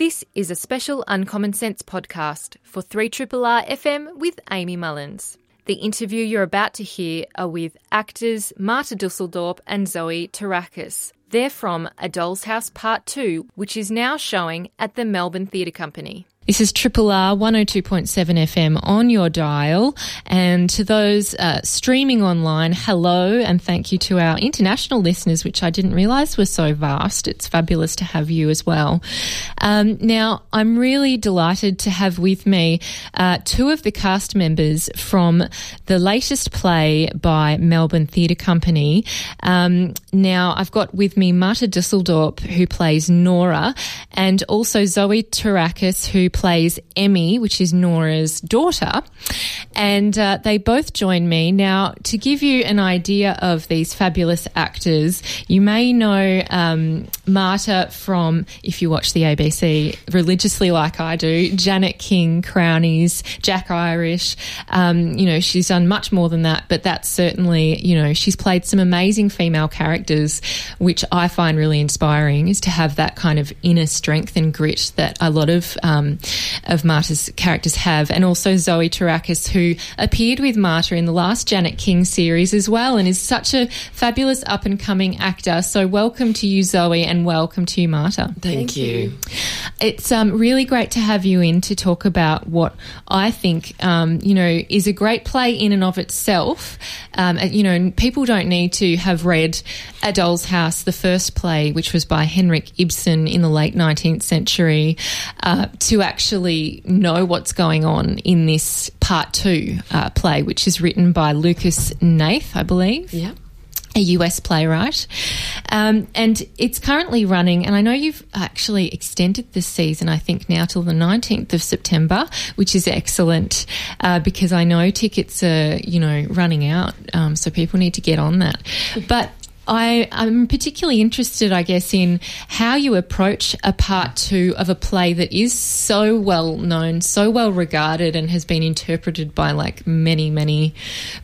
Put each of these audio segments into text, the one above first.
This is a special Uncommon Sense podcast for 3RRR FM with Amy Mullins. The interview you're about to hear are with actors Marta Dusseldorp and Zoe Terakes. They're from A Doll's House Part 2, which is now showing at the Melbourne Theatre Company. This is Triple R 102.7 FM on your dial. And to those uh, streaming online, hello and thank you to our international listeners, which I didn't realize were so vast. It's fabulous to have you as well. Um, now, I'm really delighted to have with me uh, two of the cast members from the latest play by Melbourne Theatre Company. Um, now, I've got with me Marta Dusseldorp, who plays Nora, and also Zoe Terakes, who plays Emmy, which is Nora's daughter. And uh, they both join me. Now, to give you an idea of these fabulous actors, you may know um, Marta from, if you watch the ABC religiously like I do, Janet King, Crownies, Jack Irish. Um, you know, she's done much more than that, but that's certainly, you know, she's played some amazing female characters, which I find really inspiring, is to have that kind of inner strength and grit that a lot of um, of Marta's characters have, and also Zoe Terakes, who appeared with Marta in the last Janet King series as well, and is such a fabulous up and coming actor. So, welcome to you, Zoe, and welcome to you, Marta. Thank, Thank you. you. It's um, really great to have you in to talk about what I think, um, you know, is a great play in and of itself. Um, you know, people don't need to have read A Doll's House, the first play, which was by Henrik Ibsen in the late 19th century, uh, to actually know what's going on in this part two uh, play, which is written by Lucas Hnath, I believe. Yeah a US playwright. Um, and it's currently running, and I know you've actually extended this season, I think now till the 19th of September, which is excellent uh, because I know tickets are, you know, running out. Um, so people need to get on that. But I, am particularly interested, I guess, in how you approach a part two of a play that is so well known, so well regarded, and has been interpreted by like many, many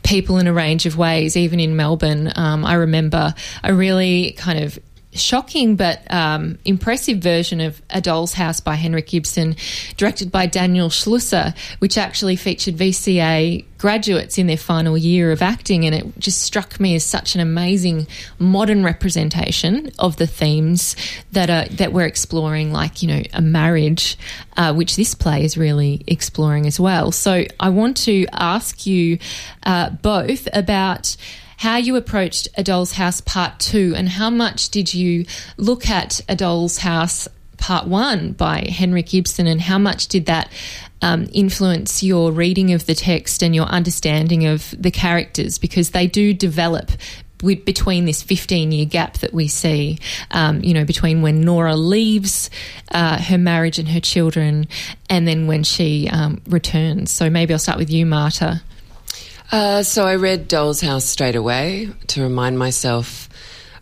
people in a range of ways, even in Melbourne. Um, I remember a really kind of shocking but um, impressive version of A Doll's House by Henrik Ibsen, directed by Daniel Schlusser, which actually featured VCA graduates in their final year of acting. And it just struck me as such an amazing modern representation of the themes that are that we're exploring, like you know a marriage, uh, which this play is really exploring as well. So I want to ask you uh, both about how you approached A Doll's House Part 2 and how much did you look at A Doll's House Part 1 by Henrik Ibsen and how much did that um, influence your reading of the text and your understanding of the characters because they do develop between this 15 year gap that we see, um, you know, between when Nora leaves uh, her marriage and her children and then when she um, returns. So maybe I'll start with you, Marta. Uh, so I read Doll's House straight away to remind myself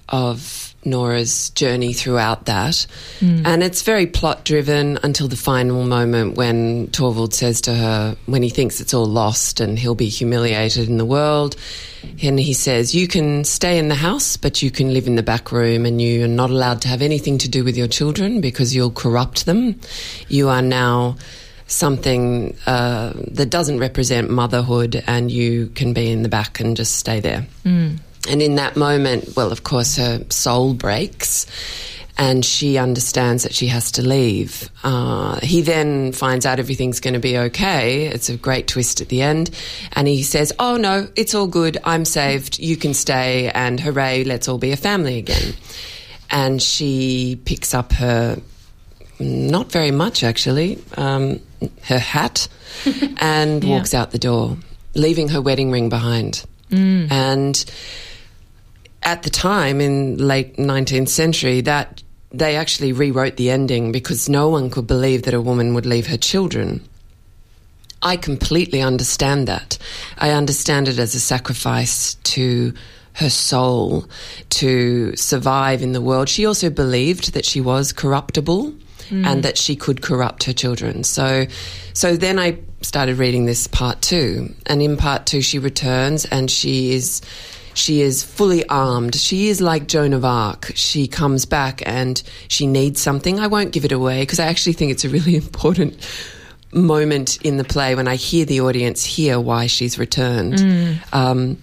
of Nora's journey throughout that. Mm. And it's very plot driven until the final moment when Torvald says to her, when he thinks it's all lost and he'll be humiliated in the world, and he says, You can stay in the house, but you can live in the back room and you are not allowed to have anything to do with your children because you'll corrupt them. You are now something uh, that doesn't represent motherhood, and you can be in the back and just stay there. Mm. And in that moment, well, of course, her soul breaks and she understands that she has to leave. Uh, he then finds out everything's going to be okay. It's a great twist at the end. And he says, Oh, no, it's all good. I'm saved. You can stay. And hooray, let's all be a family again. And she picks up her, not very much actually, um, her hat and yeah. walks out the door, leaving her wedding ring behind. Mm. And at the time in late 19th century, that they actually rewrote the ending because no one could believe that a woman would leave her children. I completely understand that. I understand it as a sacrifice to her soul to survive in the world. She also believed that she was corruptible mm. and that she could corrupt her children. So, so then I started reading this part two, and in part two, she returns and she is She is fully armed. She is like Joan of Arc. She comes back and she needs something. I won't give it away because I actually think it's a really important moment in the play when I hear the audience hear why she's returned. Um,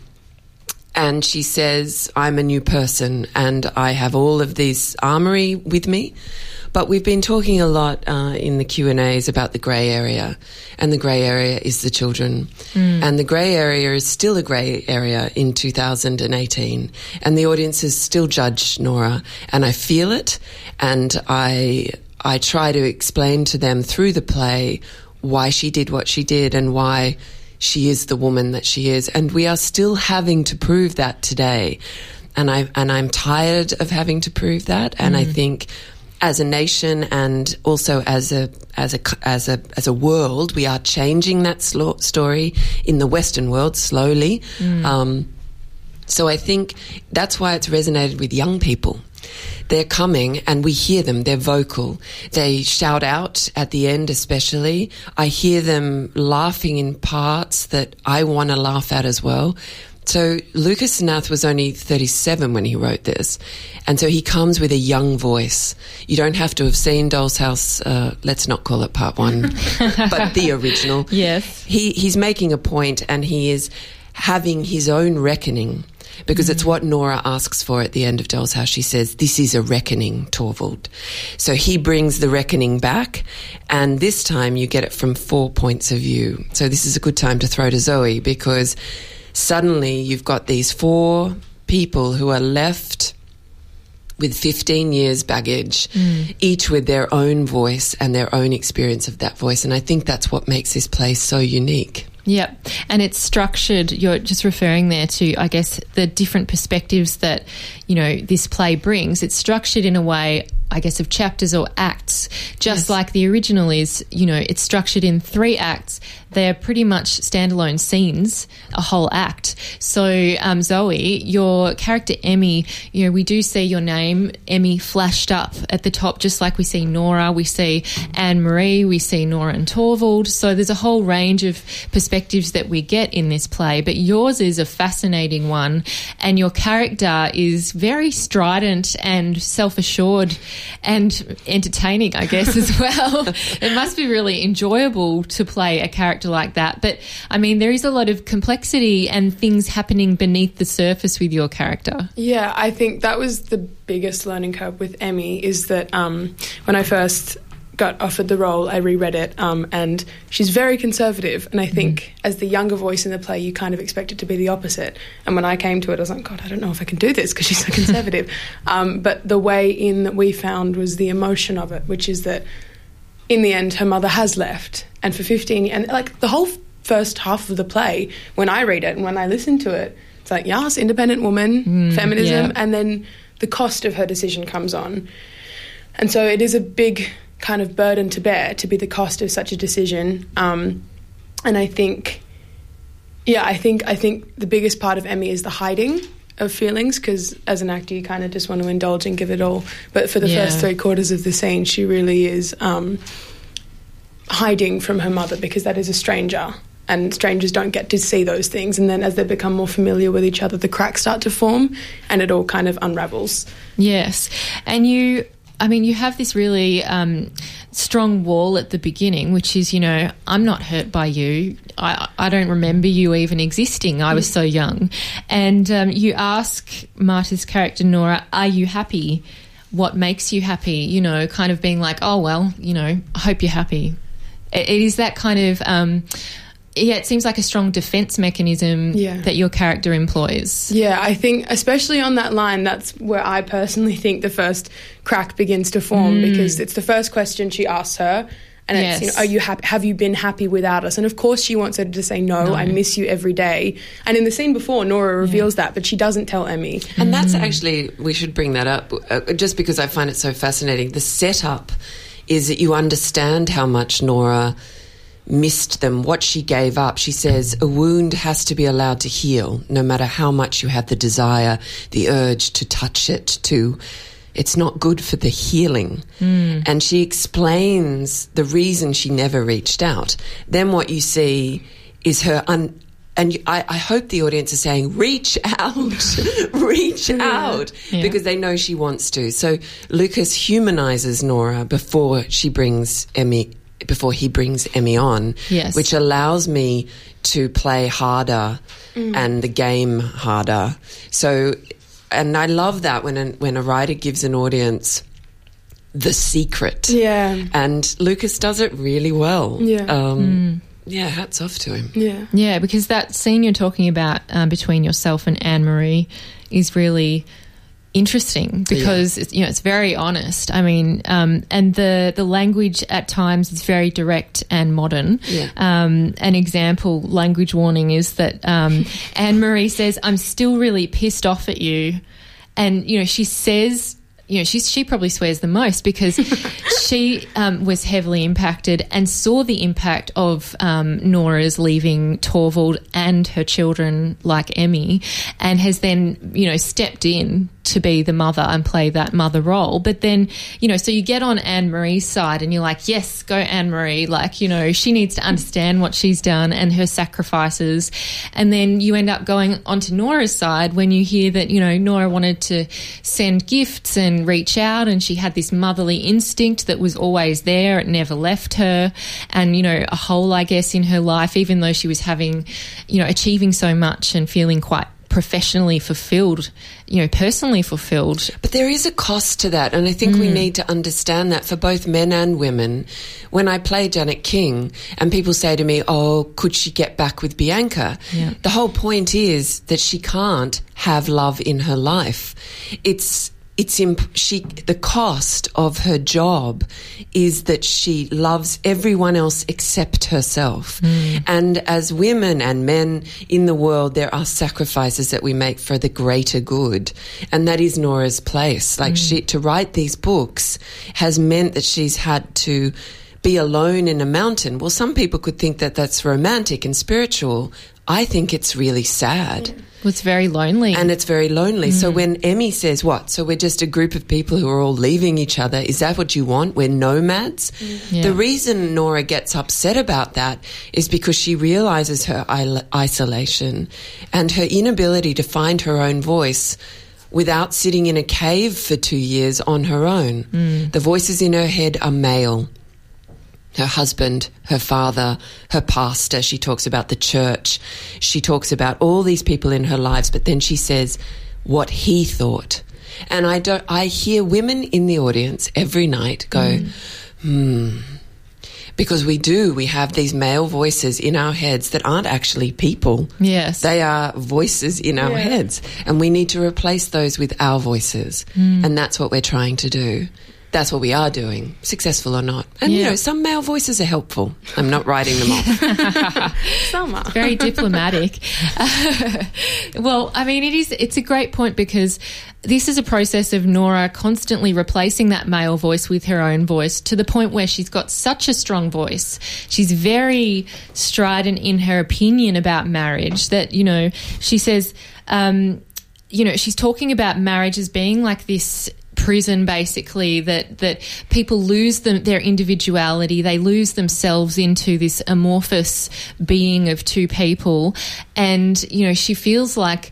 and she says, I'm a new person and I have all of this armory with me. But we've been talking a lot uh, in the Q and A's about the grey area, and the grey area is the children, and the grey area is still a grey area in 2018, and the audiences still judge Nora, and I feel it, and I I try to explain to them through the play why she did what she did and why she is the woman that she is, and we are still having to prove that today. And I and I'm tired of having to prove that. And I think, as a nation and also as a as a as a as a world, we are changing that slo- story in the Western world slowly. Um, so I think that's why it's resonated with young people. They're coming and we hear them. They're vocal. They shout out at the end, especially. I hear them laughing in parts that I want to laugh at as well. So Lucas Hnath was only 37 when he wrote this. And so he comes with a young voice. You don't have to have seen Doll's House, uh, let's not call it part one, but the original. Yes. He, he's making a point and he is having his own reckoning because it's what Nora asks for at the end of Doll's House. She says, This is a reckoning, Torvald. So he brings the reckoning back, and this time you get it from four points of view. So this is a good time to throw to Zoe because suddenly you've got these four people who are left with 15 years baggage, mm. each with their own voice and their own experience of that voice. And I think that's what makes this play so unique. Yep. And it's structured, you're just referring there to, I guess, the different perspectives that, you know, this play brings. It's structured in a way, I guess, of chapters or acts, just like the original is, you know, it's structured in three acts. They're pretty much standalone scenes, a whole act. So, um, Zoe, your character Emmy, you know, we do see your name, Emmy, flashed up at the top, just like we see Nora, we see Anne Marie, we see Nora and Torvald. So there's a whole range of perspectives that we get in this play, but yours is a fascinating one, and your character is very strident and self assured and entertaining, I guess, as well. it must be really enjoyable to play a character like that. But I mean, there is a lot of complexity and things happening beneath the surface with your character. Yeah, I think that was the biggest learning curve with Emmy is that um, when I first got offered the role, I reread it, um, and she's very conservative. And I think as the younger voice in the play, you kind of expect it to be the opposite. And when I came to it, I was like, God, I don't know if I can do this because she's so conservative. um, but the way in that we found was the emotion of it, which is that in the end, her mother has left, and for 15 and like the whole first half of the play, when I read it and when I listen to it, it's like, yes, independent woman, feminism, yeah. and then the cost of her decision comes on. And so it is a big kind of burden to bear to be the cost of such a decision. Um, and I think, yeah, I think I think the biggest part of Emmy is the hiding of feelings because as an actor you kind of just want to indulge and give it all. But for the Yeah. first three quarters of the scene, she really is um, hiding from her mother because that is a stranger. And strangers don't get to see those things. And then as they become more familiar with each other, the cracks start to form and it all kind of unravels. Yes. And you, I mean, you have this really um, strong wall at the beginning, which is, you know, I'm not hurt by you. I, I don't remember you even existing. I was so young. And um, you ask Marta's character, Nora, are you happy? What makes you happy? You know, kind of being like, oh, well, you know, I hope you're happy. It, it is that kind of. Um, yeah, it seems like a strong defense mechanism Yeah. that your character employs. Yeah, I think especially on that line, that's where I personally think the first crack begins to form because it's the first question she asks her. And it's, you know, are you happy? Have you been happy without us? And of course, she wants her to say no, I miss you every day. And in the scene before, Nora reveals that, but she doesn't tell Emmy. And that's actually, we should bring that up uh, just because I find it so fascinating. The setup is that you understand how much Nora missed them, what she gave up. She says, a wound has to be allowed to heal, no matter how much you have the desire, the urge to touch it, to. It's not good for the healing. Hmm. And she explains the reason she never reached out. Then what you see is her un- and I, I hope the audience is saying, reach out, reach out, Yeah. because they know she wants to. So Lucas humanizes Nora before she brings Emmy, before he brings Emmy on, Yes. which allows me to play harder and the game harder. So, and I love that when, an, when a writer gives an audience the secret. Yeah. And Lucas does it really well. Yeah. Um, Yeah, hats off to him. Yeah. Yeah, because that scene you're talking about um, between yourself and Anne Marie is really interesting because it's, you know it's very honest. I mean, um, and the the language at times is very direct and modern. Yeah. Um, an example, language warning, is that um, Anne Marie says, "I'm still really pissed off at you," and you know she says. You know, she she probably swears the most because she um, was heavily impacted and saw the impact of um, Nora's leaving Torvald and her children, like Emmy, and has then you know stepped in to be the mother and play that mother role. But then you know, so you get on Anne Marie's side and you're like, yes, go Anne Marie. Like you know, she needs to understand what she's done and her sacrifices. And then you end up going onto Nora's side when you hear that you know Nora wanted to send gifts and reach out, and she had this motherly instinct that was always there. It never left her, and you know, a hole, I guess, in her life, even though she was having, you know, achieving so much and feeling quite professionally fulfilled, you know, personally fulfilled. But there is a cost to that, and I think we mm. need to understand that for both men and women. When I play Janet King, and people say to me, "Oh, could she get back with Bianca?" Yeah. The whole point is that she can't have love in her life. It's it's imp- she the cost of her job is that she loves everyone else except herself. Hmm. And as women and men in the world there are sacrifices that we make for the greater good. And that is Nora's place. Like hmm. she to write these books has meant that she's had to be alone in a mountain. Well some people could think that that's romantic and spiritual. I think it's really sad hmm. Was very lonely. and it's very lonely. So mm. when Emmy says, What? So we're just a group of people who are all leaving each other. Is that what you want? We're nomads? Mm. Yeah. The reason Nora gets upset about that is because she realizes her isolation and her inability to find her own voice without sitting in a cave for two years on her own. Mm. The voices in her head are male her husband, her father, her pastor. She talks about the church. She talks about all these people in her lives, but then she says what he thought. And I don't, I hear women in the audience every night go, hmm. Because we do, we have these male voices in our heads that aren't actually people. yes. They are voices in our Yeah. heads, and we need to replace those with our voices. And that's what we're trying to do. That's what we are doing, successful or not. And you know, some male voices are helpful. I'm not writing them off. Summer. very diplomatic. well, I mean, it is. It's a great point because this is a process of Nora constantly replacing that male voice with her own voice to the point where she's got such a strong voice. She's very strident in her opinion about marriage that you know she says. Um, you know, she's talking about marriage as being like this prison basically that that people lose them their individuality. They lose themselves into this amorphous being of two people. And you know she feels like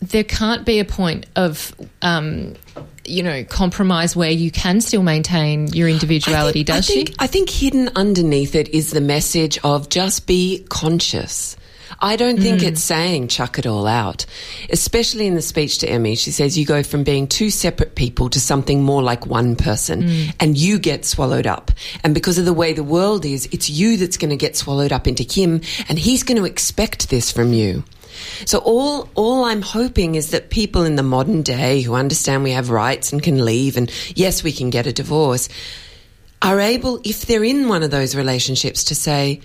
there can't be a point of um you know compromise where you can still maintain your individuality think, does I think, she? I think hidden underneath it is the message of just be conscious. I don't think hmm. it's saying chuck it all out. Especially in the speech to Emmy, she says you go from being two separate people to something more like one person hmm. and you get swallowed up. And because of the way the world is, it's you that's going to get swallowed up into him and he's going to expect this from you. So all all I'm hoping is that people in the modern day who understand we have rights and can leave and yes we can get a divorce are able if they're in one of those relationships to say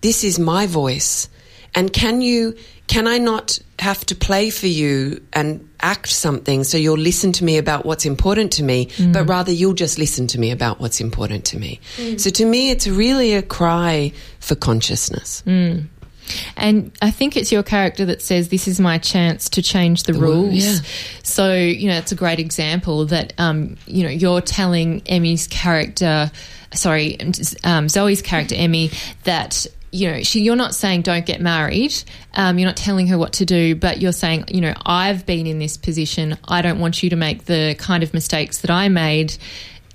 this is my voice and can you can I not have to play for you and act something so you'll listen to me about what's important to me but rather you'll just listen to me about what's important to me? So to me it's really a cry for consciousness. And I think it's your character that says, This is my chance to change the, rules. yeah. So, you know, it's a great example that, um, you know, you're telling Emmy's character, sorry, um, Zoe's character, Emmy, that you know, she, you're not saying don't get married. Um, you're not telling her what to do, but you're saying, you know, I've been in this position. I don't want you to make the kind of mistakes that I made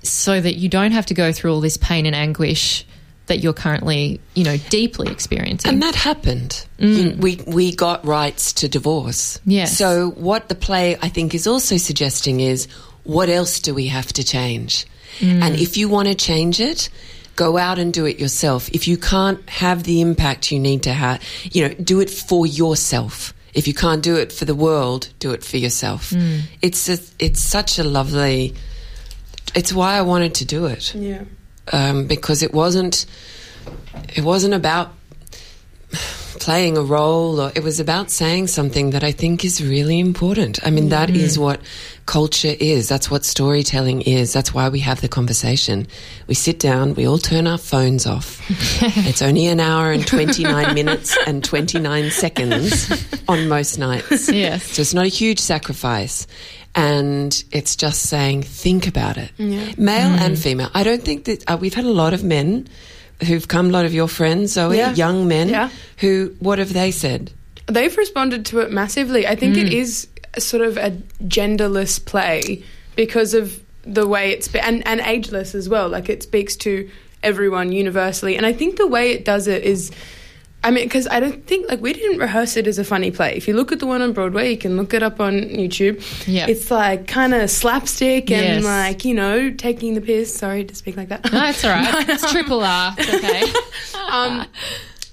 so that you don't have to go through all this pain and anguish that you're currently, you know, deeply experiencing. And that happened. You- we we got rights to divorce. Yes. So what the play I think is also suggesting is what else do we have to change? And if you want to change it, go out and do it yourself. If you can't have the impact you need to have, you know, do it for yourself. If you can't do it for the world, do it for yourself. It's a, it's such a lovely. It's why I wanted to do it Yeah. um, because it wasn't it wasn't about playing a role or it was about saying something that I think is really important. I mean that is what culture is. That's what storytelling is. That's why we have the conversation. We sit down, we all turn our phones off. it's only an hour and 29 minutes and 29 seconds on most nights. Yes. So it's not a huge sacrifice. And it's just saying, think about it. Male and female. I don't think that uh, we've had a lot of men who've come, a lot of your friends, Zoe, Yeah. young men, Yeah. who, what have they said? They've responded to it massively. I think it Mm. is a sort of a genderless play because of the way it's be- and and ageless as well. Like it speaks to everyone universally, and I think the way it does it is. I mean, because I don't think like we didn't rehearse it as a funny play. If you look at the one on Broadway, you can look it up on YouTube. Yeah. it's like kind of slapstick and Yes. like you know taking the piss. Sorry to speak like that. No, it's all right. It's triple R. It's okay. um,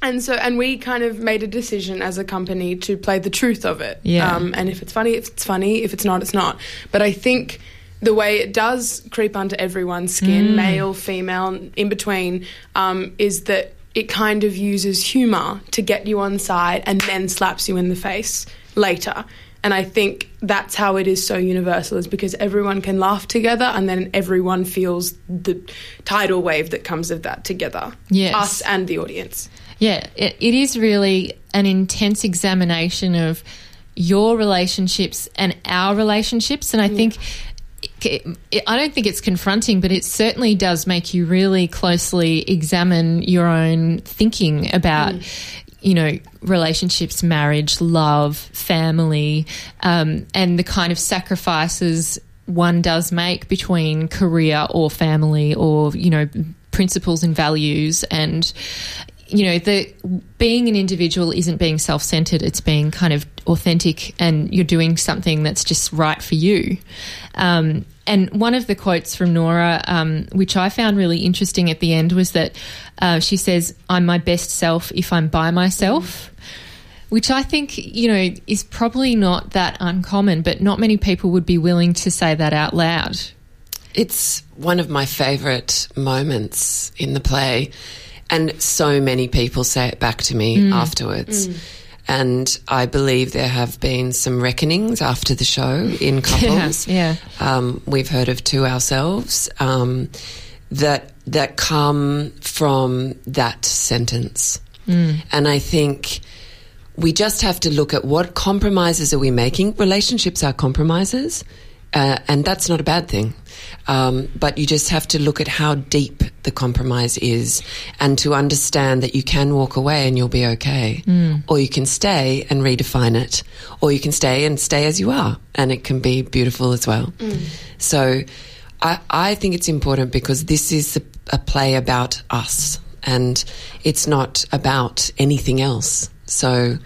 and so, and we kind of made a decision as a company to play the truth of it. Yeah. Um, and if it's funny, if it's funny. If it's not, it's not. But I think the way it does creep under everyone's skin, male, female, in between, um, is that it kind of uses humour to get you on side and then slaps you in the face later. And I think that's how it is so universal, is because everyone can laugh together and then everyone feels the tidal wave that comes of that together. Yes. Us and the audience. Yeah, it, it is really an intense examination of your relationships and our relationships. And I think, it, it- I don't think it's confronting, but it certainly does make you really closely examine your own thinking about. You know, relationships, marriage, love, family, um, and the kind of sacrifices one does make between career or family or, you know, principles and values and you know the being an individual isn't being self-centered it's being kind of authentic and you're doing something that's just right for you um, and one of the quotes from nora um, which i found really interesting at the end was that uh, she says i'm my best self if i'm by myself which I think, you know, is probably not that uncommon, but not many people would be willing to say that out loud. It's one of my favourite moments in the play, and so many people say it back to me afterwards. And I believe there have been some reckonings after the show in couples. yeah. Um, we've heard of two ourselves um, that that come from that sentence, and I think we just have to look at what compromises are we making. Relationships are compromises, uh, and that's not a bad thing. Um, but you just have to look at how deep the compromise is, and to understand that you can walk away and you'll be okay, or you can stay and redefine it, or you can stay and stay as you are, and it can be beautiful as well. So, I, I think it's important because this is a, a play about us, and it's not about anything else. So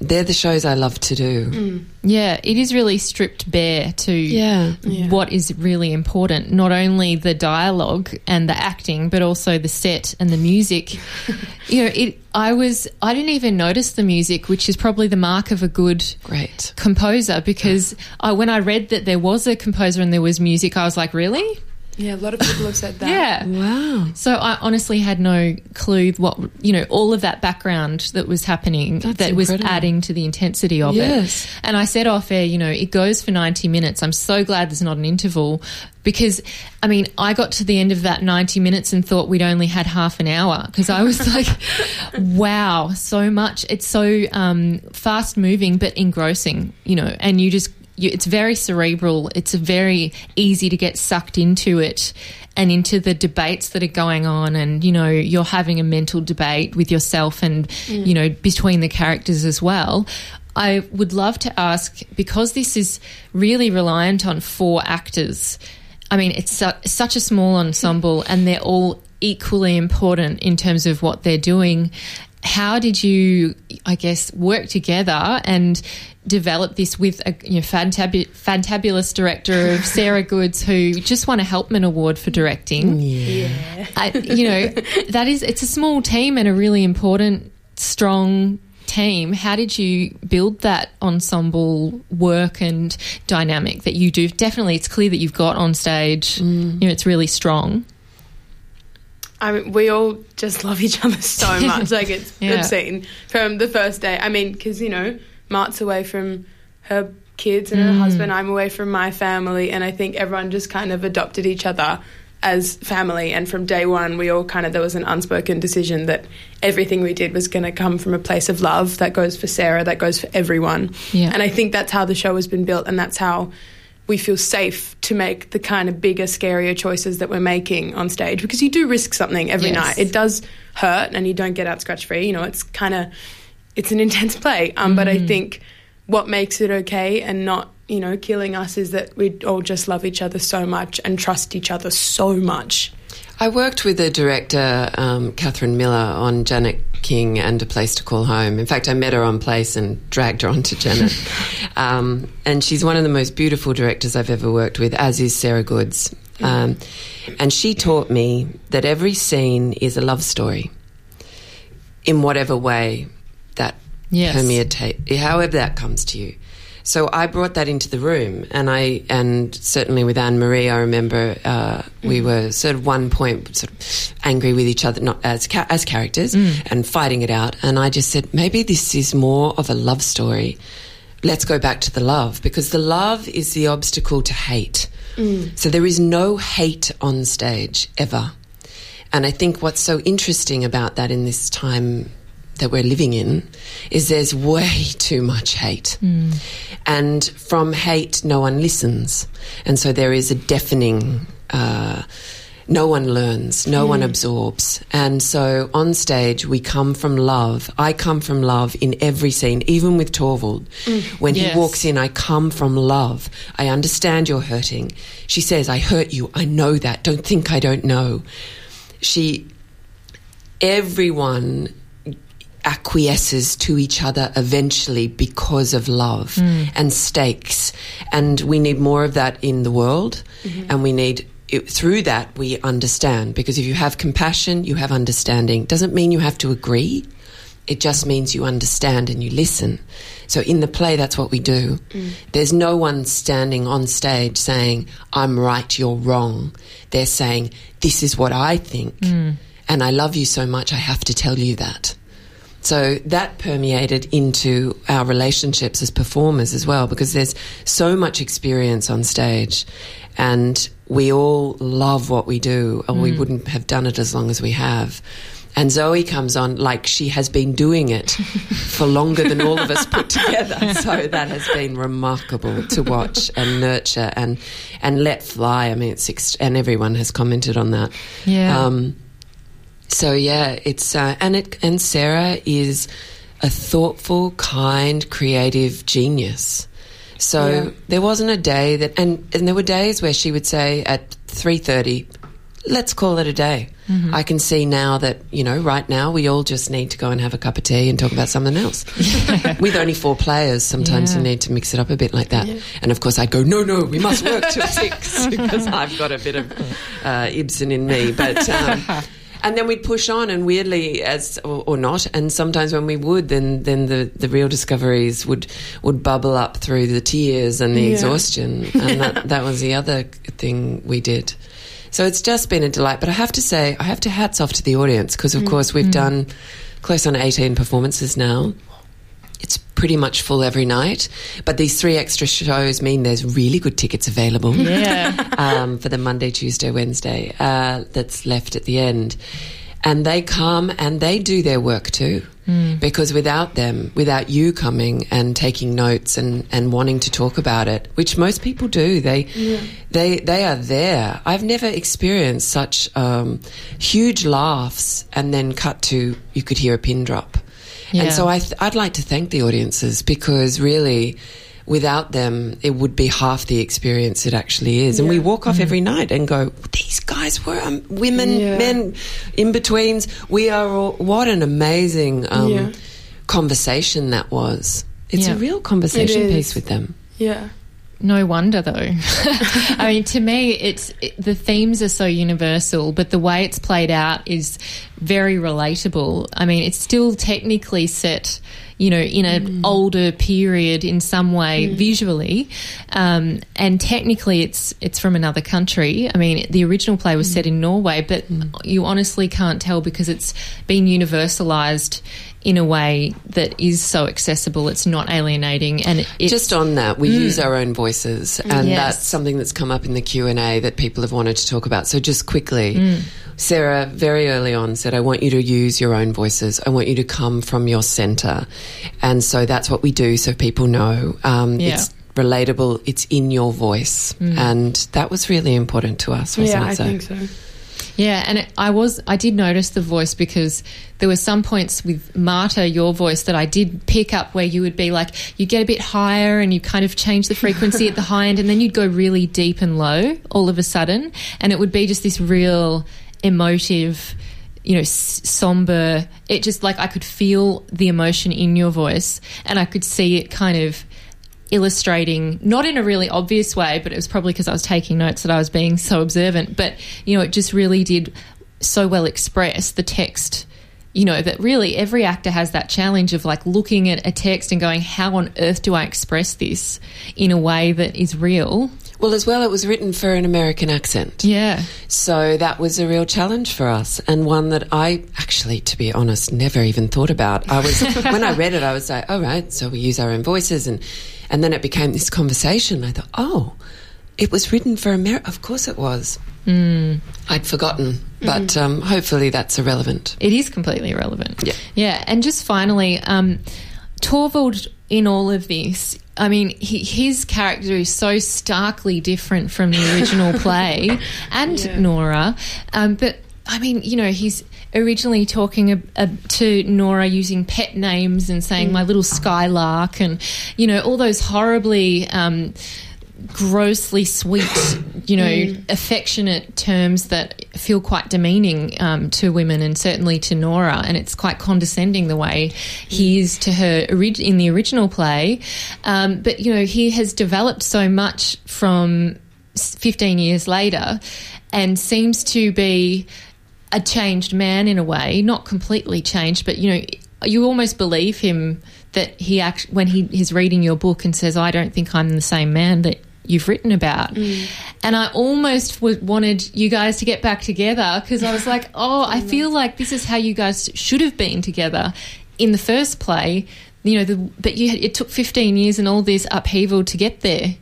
they're the shows I love to do. Mm. Yeah, it is really stripped bare to Yeah. Yeah. what is really important. Not only the dialogue and the acting, but also the set and the music. you know, it. I was. I didn't even notice the music, which is probably the mark of a good Great. composer. Because I, when I read that there was a composer and there was music, I was like, really? Yeah, a lot of people have said that. Yeah. Wow. So I honestly had no clue what you know all of that background that was happening That's that was adding to the intensity of Yes. it. And I said off air, you know, it goes for 90 minutes. I'm so glad there's not an interval because I mean, I got to the end of that 90 minutes and thought we'd only had half an hour because I was like, wow, so much. It's so um, fast moving but engrossing, you know, and you just you, it's very cerebral. It's very easy to get sucked into it and into the debates that are going on. And, you know, you're having a mental debate with yourself and, mm. you know, between the characters as well. I would love to ask because this is really reliant on four actors. I mean, it's su- such a small ensemble and they're all equally important in terms of what they're doing. How did you, I guess, work together and develop this with a you know, fantabu- fantabulous director of Sarah Goodes, who just won a Helpman Award for directing? Yeah, I, you know that is it's a small team and a really important, strong team, how did you build that ensemble work and dynamic that you do? Definitely, it's clear that you've got on stage. Mm. You know, it's really strong. I mean, we all just love each other so much. like it's yeah. obscene from the first day. I mean, because you know, Mart's away from her kids and mm. her husband. I'm away from my family, and I think everyone just kind of adopted each other as family and from day one we all kind of there was an unspoken decision that everything we did was going to come from a place of love that goes for sarah that goes for everyone yeah. and i think that's how the show has been built and that's how we feel safe to make the kind of bigger scarier choices that we're making on stage because you do risk something every yes. night it does hurt and you don't get out scratch free you know it's kind of it's an intense play um, mm-hmm. but i mm-hmm. think what makes it okay and not you know, killing us is that we all just love each other so much and trust each other so much. I worked with the director, um, Catherine Millar, on Janet King and A Place to Call Home. In fact, I met her on place and dragged her onto Janet. um, and she's one of the most beautiful directors I've ever worked with, as is Sarah Goodes. Um, and she taught me that every scene is a love story in whatever way yes. permeates, however that comes to you. So I brought that into the room, and I and certainly with Anne Marie, I remember uh, we mm. were sort of one point sort of angry with each other, not as ca- as characters, mm. and fighting it out. And I just said maybe this is more of a love story. Let's go back to the love because the love is the obstacle to hate. Mm. So there is no hate on stage ever. And I think what's so interesting about that in this time that we're living in is there's way too much hate. Mm. And from hate, no one listens. And so there is a deafening, uh, no one learns, no mm. one absorbs. And so on stage, we come from love. I come from love in every scene, even with Torvald. Mm. When yes. he walks in, I come from love. I understand you're hurting. She says, I hurt you. I know that. Don't think I don't know. She, everyone acquiesces to each other eventually because of love mm. and stakes. And we need more of that in the world. Mm-hmm. And we need, it, through that, we understand. Because if you have compassion, you have understanding. Doesn't mean you have to agree. It just means you understand and you listen. So in the play, that's what we do. Mm. There's no one standing on stage saying, I'm right, you're wrong. They're saying, this is what I think. Mm. And I love you so much, I have to tell you that. So that permeated into our relationships as performers as well, because there's so much experience on stage and we all love what we do, or mm. we wouldn't have done it as long as we have. And Zoe comes on like she has been doing it for longer than all of us put together. So that has been remarkable to watch and nurture and and let fly. I mean, it's and everyone has commented on that. Yeah. Um, so yeah, it's uh, and it and Sarah is a thoughtful, kind, creative genius. So yeah. there wasn't a day that, and and there were days where she would say at three thirty, "Let's call it a day." Mm-hmm. I can see now that you know, right now we all just need to go and have a cup of tea and talk about something else. Yeah. With only four players, sometimes yeah. you need to mix it up a bit like that. And of course, I'd go, "No, no, we must work till six because I've got a bit of uh, Ibsen in me." But um, and then we'd push on and weirdly as or, or, not and sometimes when we would then then the, the real discoveries would would bubble up through the tears and the yeah. exhaustion and that, that was the other thing we did so it's just been a delight but i have to say i have to hats off to the audience because of mm. course we've mm. done close on 18 performances now it's pretty much full every night. But these three extra shows mean there's really good tickets available. Yeah. um, for the Monday, Tuesday, Wednesday uh, that's left at the end. and they come and they do their work too. Because without them, without you coming and taking notes and, and wanting to talk about it, which most people do, they they they are there. I've never experienced such um, huge laughs and then cut to you could hear a pin drop. Yeah. And so I th- I'd like to thank the audiences because really, without them, it would be half the experience it actually is. And we walk off every night and go, these guys were um, women, Yeah. men, in betweens. We are all, what an amazing um, Yeah. conversation that was. It's Yeah. a real conversation piece with them. Yeah. No wonder, though. I mean, to me, it's it, the themes are so universal, but the way it's played out is very relatable. I mean, it's still technically set, you know, in an mm. older period in some way mm. visually, um, and technically it's it's from another country. I mean, the original play was mm. set in Norway, but you honestly can't tell because it's been universalized in a way that is so accessible. It's not alienating, and it's, Just on that, we use our own voices, and Yes. that's something that's come up in the Q and A that people have wanted to talk about. So, just quickly, Sarah very early on said, "I want you to use your own voices. I want you to come from your centre," and so that's what we do, so people know um, Yeah. it's relatable. It's in your voice, and that was really important to us, wasn't Yeah, it? I so? think so. Yeah, and it, I was I did notice the voice because there were some points with Marta, your voice, that I did pick up where you would be like you get a bit higher and you kind of change the frequency at the high end, and then you'd go really deep and low all of a sudden, and it would be just this real emotive. You know, s- somber. It just like I could feel the emotion in your voice, and I could see it kind of illustrating, not in a really obvious way, but it was probably because I was taking notes that I was being so observant. But, you know, it just really did so well express the text. You know, that really every actor has that challenge of like looking at a text and going, how on earth do I express this in a way that is real? Well, as well, it was written for an American accent. Yeah. So that was a real challenge for us, and one that I actually, to be honest, never even thought about. I was when I read it, I was like, "All right, so we use our own voices," and and then it became this conversation. I thought, "Oh, it was written for America. Of course, it was." Hmm. I'd forgotten, but um, hopefully that's irrelevant. It is completely irrelevant. Yeah. Yeah. And just finally, um, Torvald in all of this, I mean, he, his character is so starkly different from the original play and Yeah. Nora. Um, but I mean, you know, he's originally talking a, a, to Nora using pet names and saying my little skylark and, you know, all those horribly. Um, grossly sweet, you know, affectionate terms that feel quite demeaning um, to women and certainly to Nora. And it's quite condescending the way he is to her in the original play. Um, but, you know, he has developed so much from 15 years later and seems to be a changed man in a way, not completely changed, but you know, you almost believe him that he act when he is reading your book and says, "I don't think I'm the same man that." You've written about, mm. and I almost w- wanted you guys to get back together because I was like, "Oh, I feel like this is how you guys should have been together in the first play." You know, the, but you, it took 15 years and all this upheaval to get there,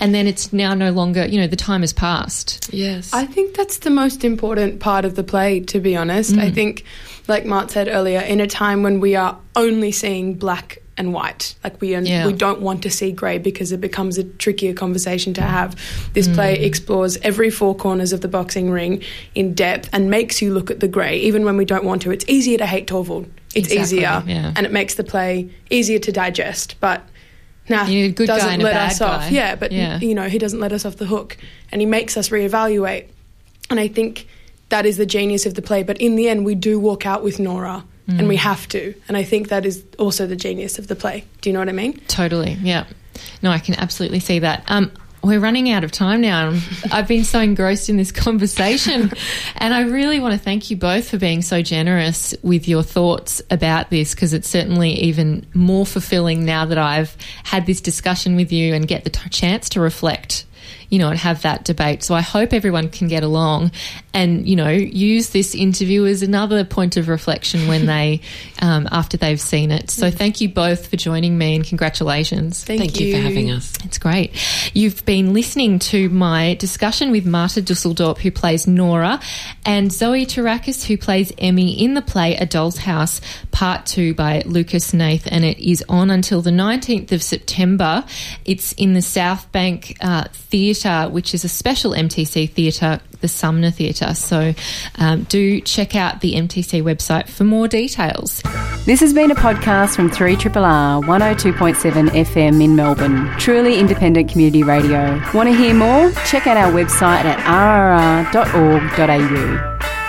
and then it's now no longer. You know, the time has passed. Yes, I think that's the most important part of the play, to be honest. I mm. think, like Mart said earlier, in a time when we are only seeing black and white, like we, Yeah. we don't want to see grey because it becomes a trickier conversation to have. This mm. play explores every four corners of the boxing ring in depth and makes you look at the grey, even when we don't want to. It's easier to hate Torvald. It's Exactly, easier, yeah. and it makes the play easier to digest. But nah, You need a good guy doesn't and a let bad us off. Yeah, but Yeah. you know he doesn't let us off the hook, and he makes us reevaluate. And I think that is the genius of the play. But in the end, we do walk out with Nora, and Mm. we have to. And I think that is also the genius of the play. Do you know what I mean? Totally. Yeah. No, I can absolutely see that. Um, we're running out of time now. I've been so engrossed in this conversation, and I really want to thank you both for being so generous with your thoughts about this because it's certainly even more fulfilling now that I've had this discussion with you and get the t- chance to reflect, you know, and have that debate. So I hope everyone can get along and, you know, use this interview as another point of reflection when they, um, after they've seen it. So thank you both for joining me and congratulations. Thank, Thank you for having us. It's great. You've been listening to my discussion with Marta Dusseldorp, who plays Nora, and Zoe Terakes, who plays Emmy in the play A Doll's House, Part 2 by Lucas Hnath, and it is on until the 19th of September. It's in the South Bank uh, Theatre, which is a special MTC theatre, the Sumner Theatre. So um, do check out the MTC website for more details. This has been a podcast from 3RRR 102.7 FM in Melbourne. Truly independent community radio. Want to hear more? Check out our website at rrr.org.au.